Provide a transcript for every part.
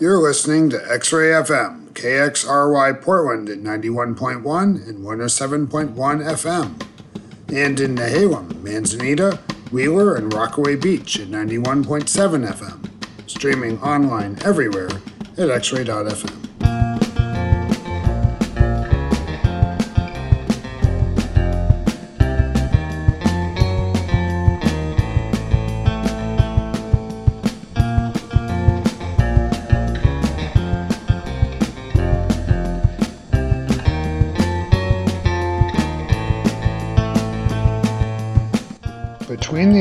You're listening to X Ray FM, KXRY Portland at 91.1 and 107.1 FM, and in Nehalem, Manzanita, Wheeler, and Rockaway Beach at 91.7 FM, streaming online everywhere at xray.fm.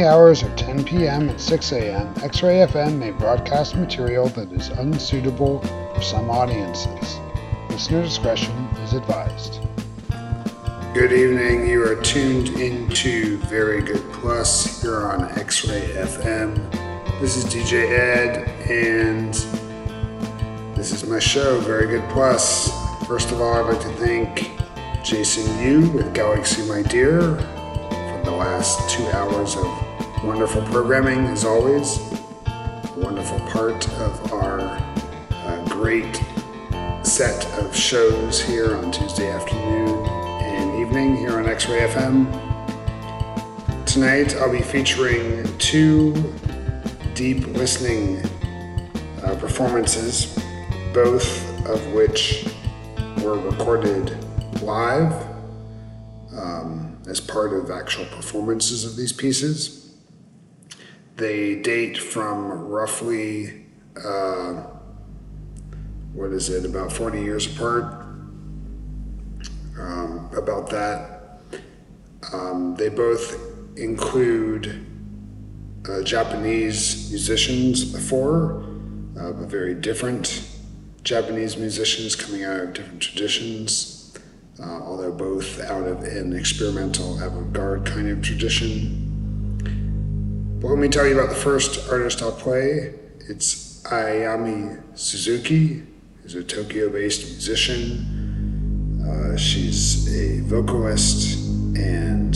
hours of 10 p.m. and 6 a.m., X Ray FM may broadcast material that is unsuitable for some audiences. Listener discretion is advised. Good evening. You are tuned into Very Good Plus here on X Ray FM. This is DJ Ed, and this is my show, Very Good Plus. First of all, I'd like to thank Jason Yu with Galaxy My Dear for the last two hours of wonderful programming, as always. Wonderful part of our uh, great set of shows here on Tuesday afternoon and evening here on X Ray FM. Tonight, I'll be featuring two deep listening uh, performances, both of which were recorded live um, as part of actual performances of these pieces. They date from roughly, uh, what is it, about 40 years apart. Um, about that. Um, they both include uh, Japanese musicians, four, uh, but very different Japanese musicians coming out of different traditions, uh, although both out of an experimental avant garde kind of tradition. But let me tell you about the first artist I'll play. It's Ayami Suzuki, who's a Tokyo based musician. Uh, she's a vocalist and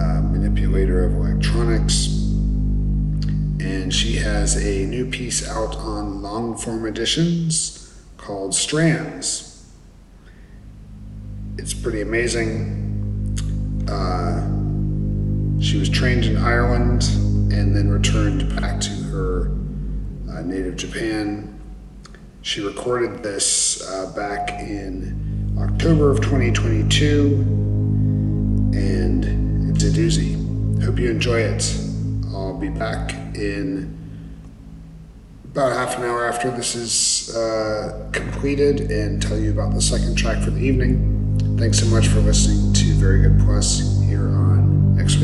uh, manipulator of electronics. And she has a new piece out on Longform Editions called Strands. It's pretty amazing. Uh, she was trained in Ireland and then returned back to her uh, native Japan. She recorded this uh, back in October of 2022, and it's a doozy. Hope you enjoy it. I'll be back in about half an hour after this is uh, completed and tell you about the second track for the evening. Thanks so much for listening to Very Good Plus here on X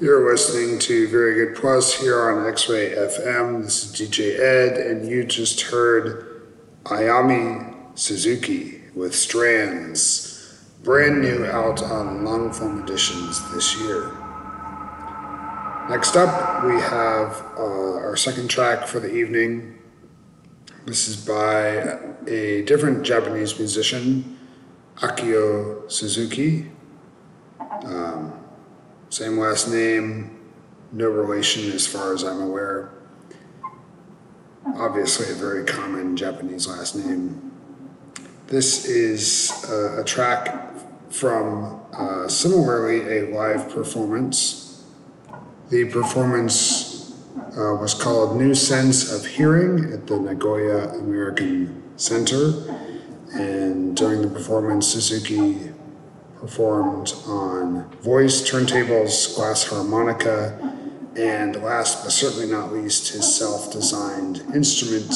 You're listening to Very Good Plus here on X Ray FM. This is DJ Ed, and you just heard Ayami Suzuki with Strands, brand new out on Longform Editions this year. Next up, we have uh, our second track for the evening. This is by a different Japanese musician, Akio Suzuki. Um, same last name, no relation as far as I'm aware. Obviously, a very common Japanese last name. This is a, a track from uh, similarly a live performance. The performance uh, was called New Sense of Hearing at the Nagoya American Center. And during the performance, Suzuki performed on voice, turntables, glass harmonica, and last but certainly not least, his self designed instrument,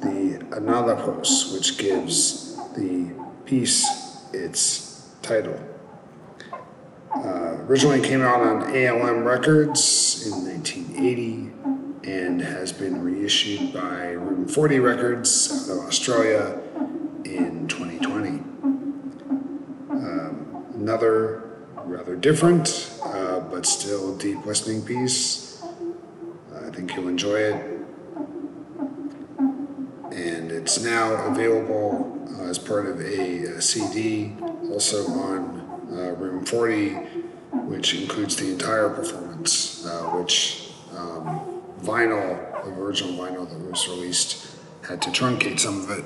the Analapos, which gives the piece its title. Uh, originally came out on ALM Records in 1980 and has been reissued by Room 40 Records out of Australia in another rather different uh, but still deep listening piece. I think you'll enjoy it. And it's now available uh, as part of a, a, CD, also on uh, Room 40, which includes the entire performance, uh, which um, vinyl, the original vinyl that was released, had to truncate some of it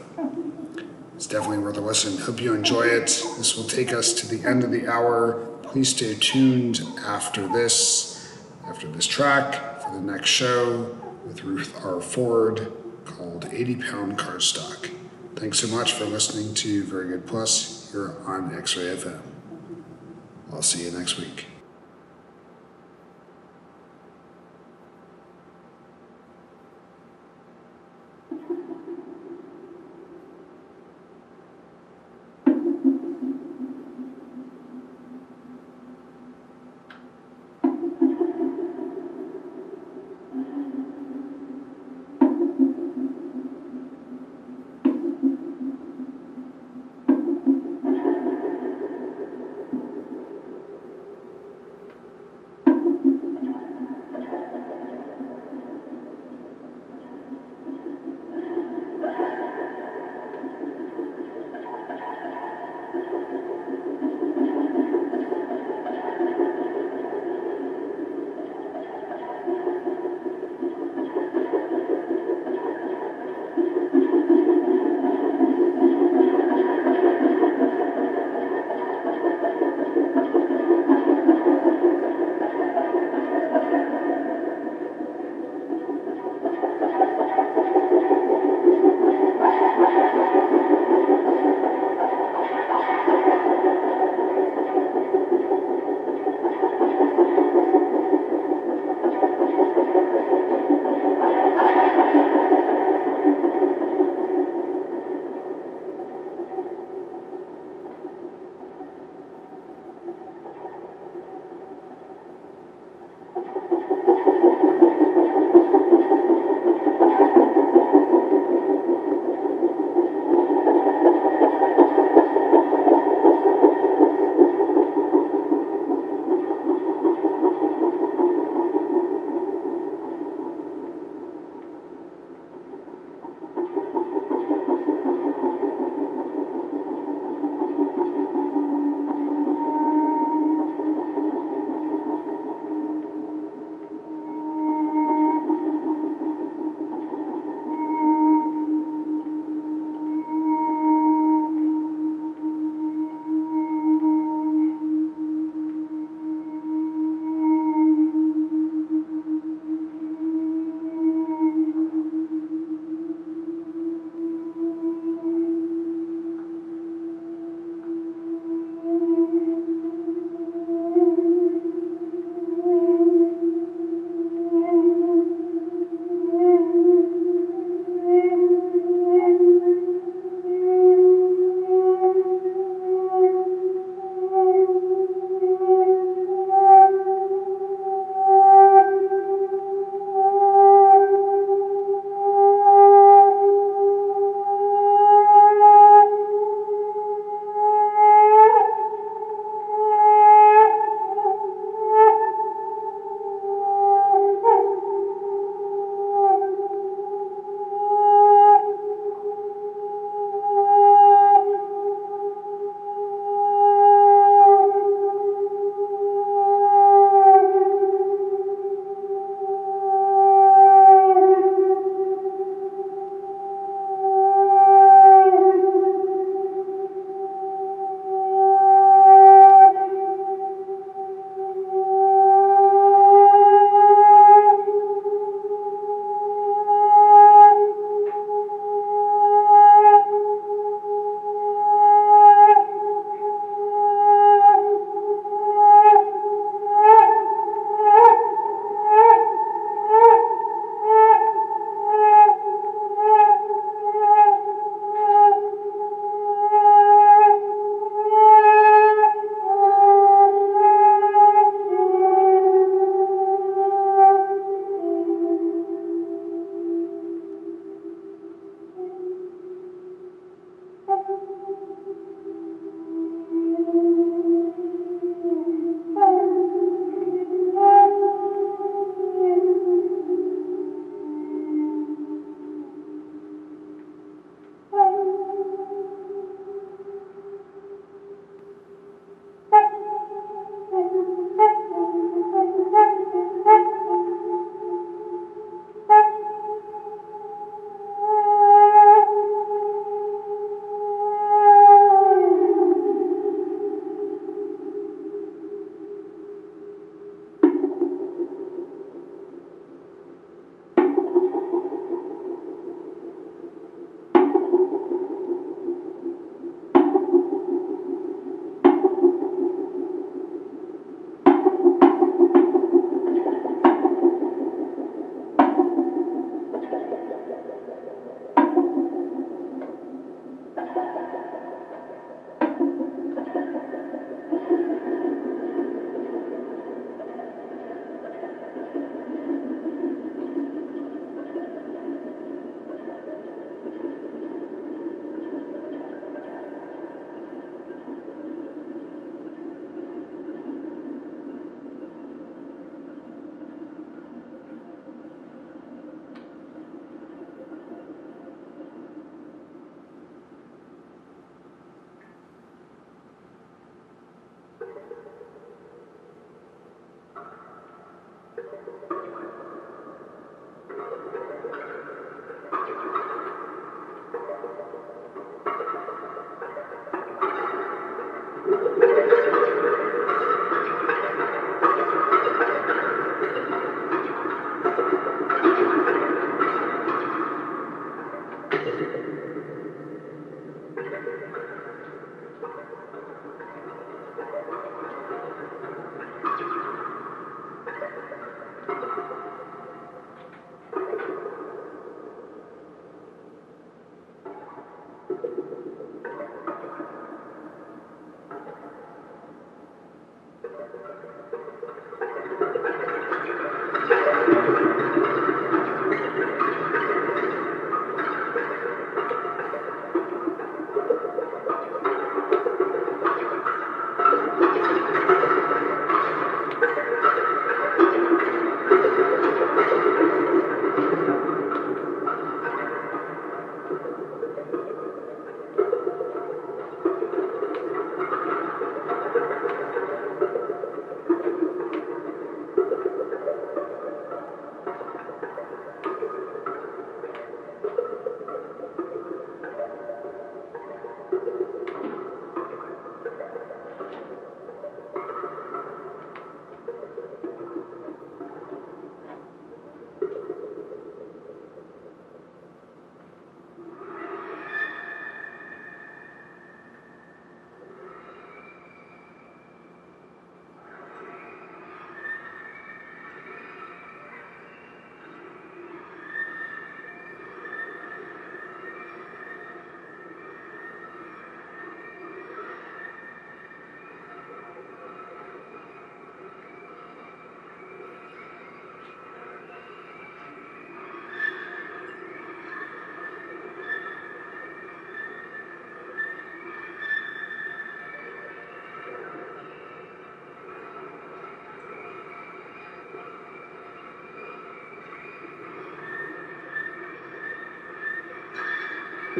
it's definitely worth a listen. Hope you enjoy it. This will take us to the end of the hour. Please stay tuned after this, after this track, for the next show with Ruth R. Ford called 80 Pound Cardstock. Thanks so much for listening to Very Good Plus here on X Ray FM. I'll see you next week.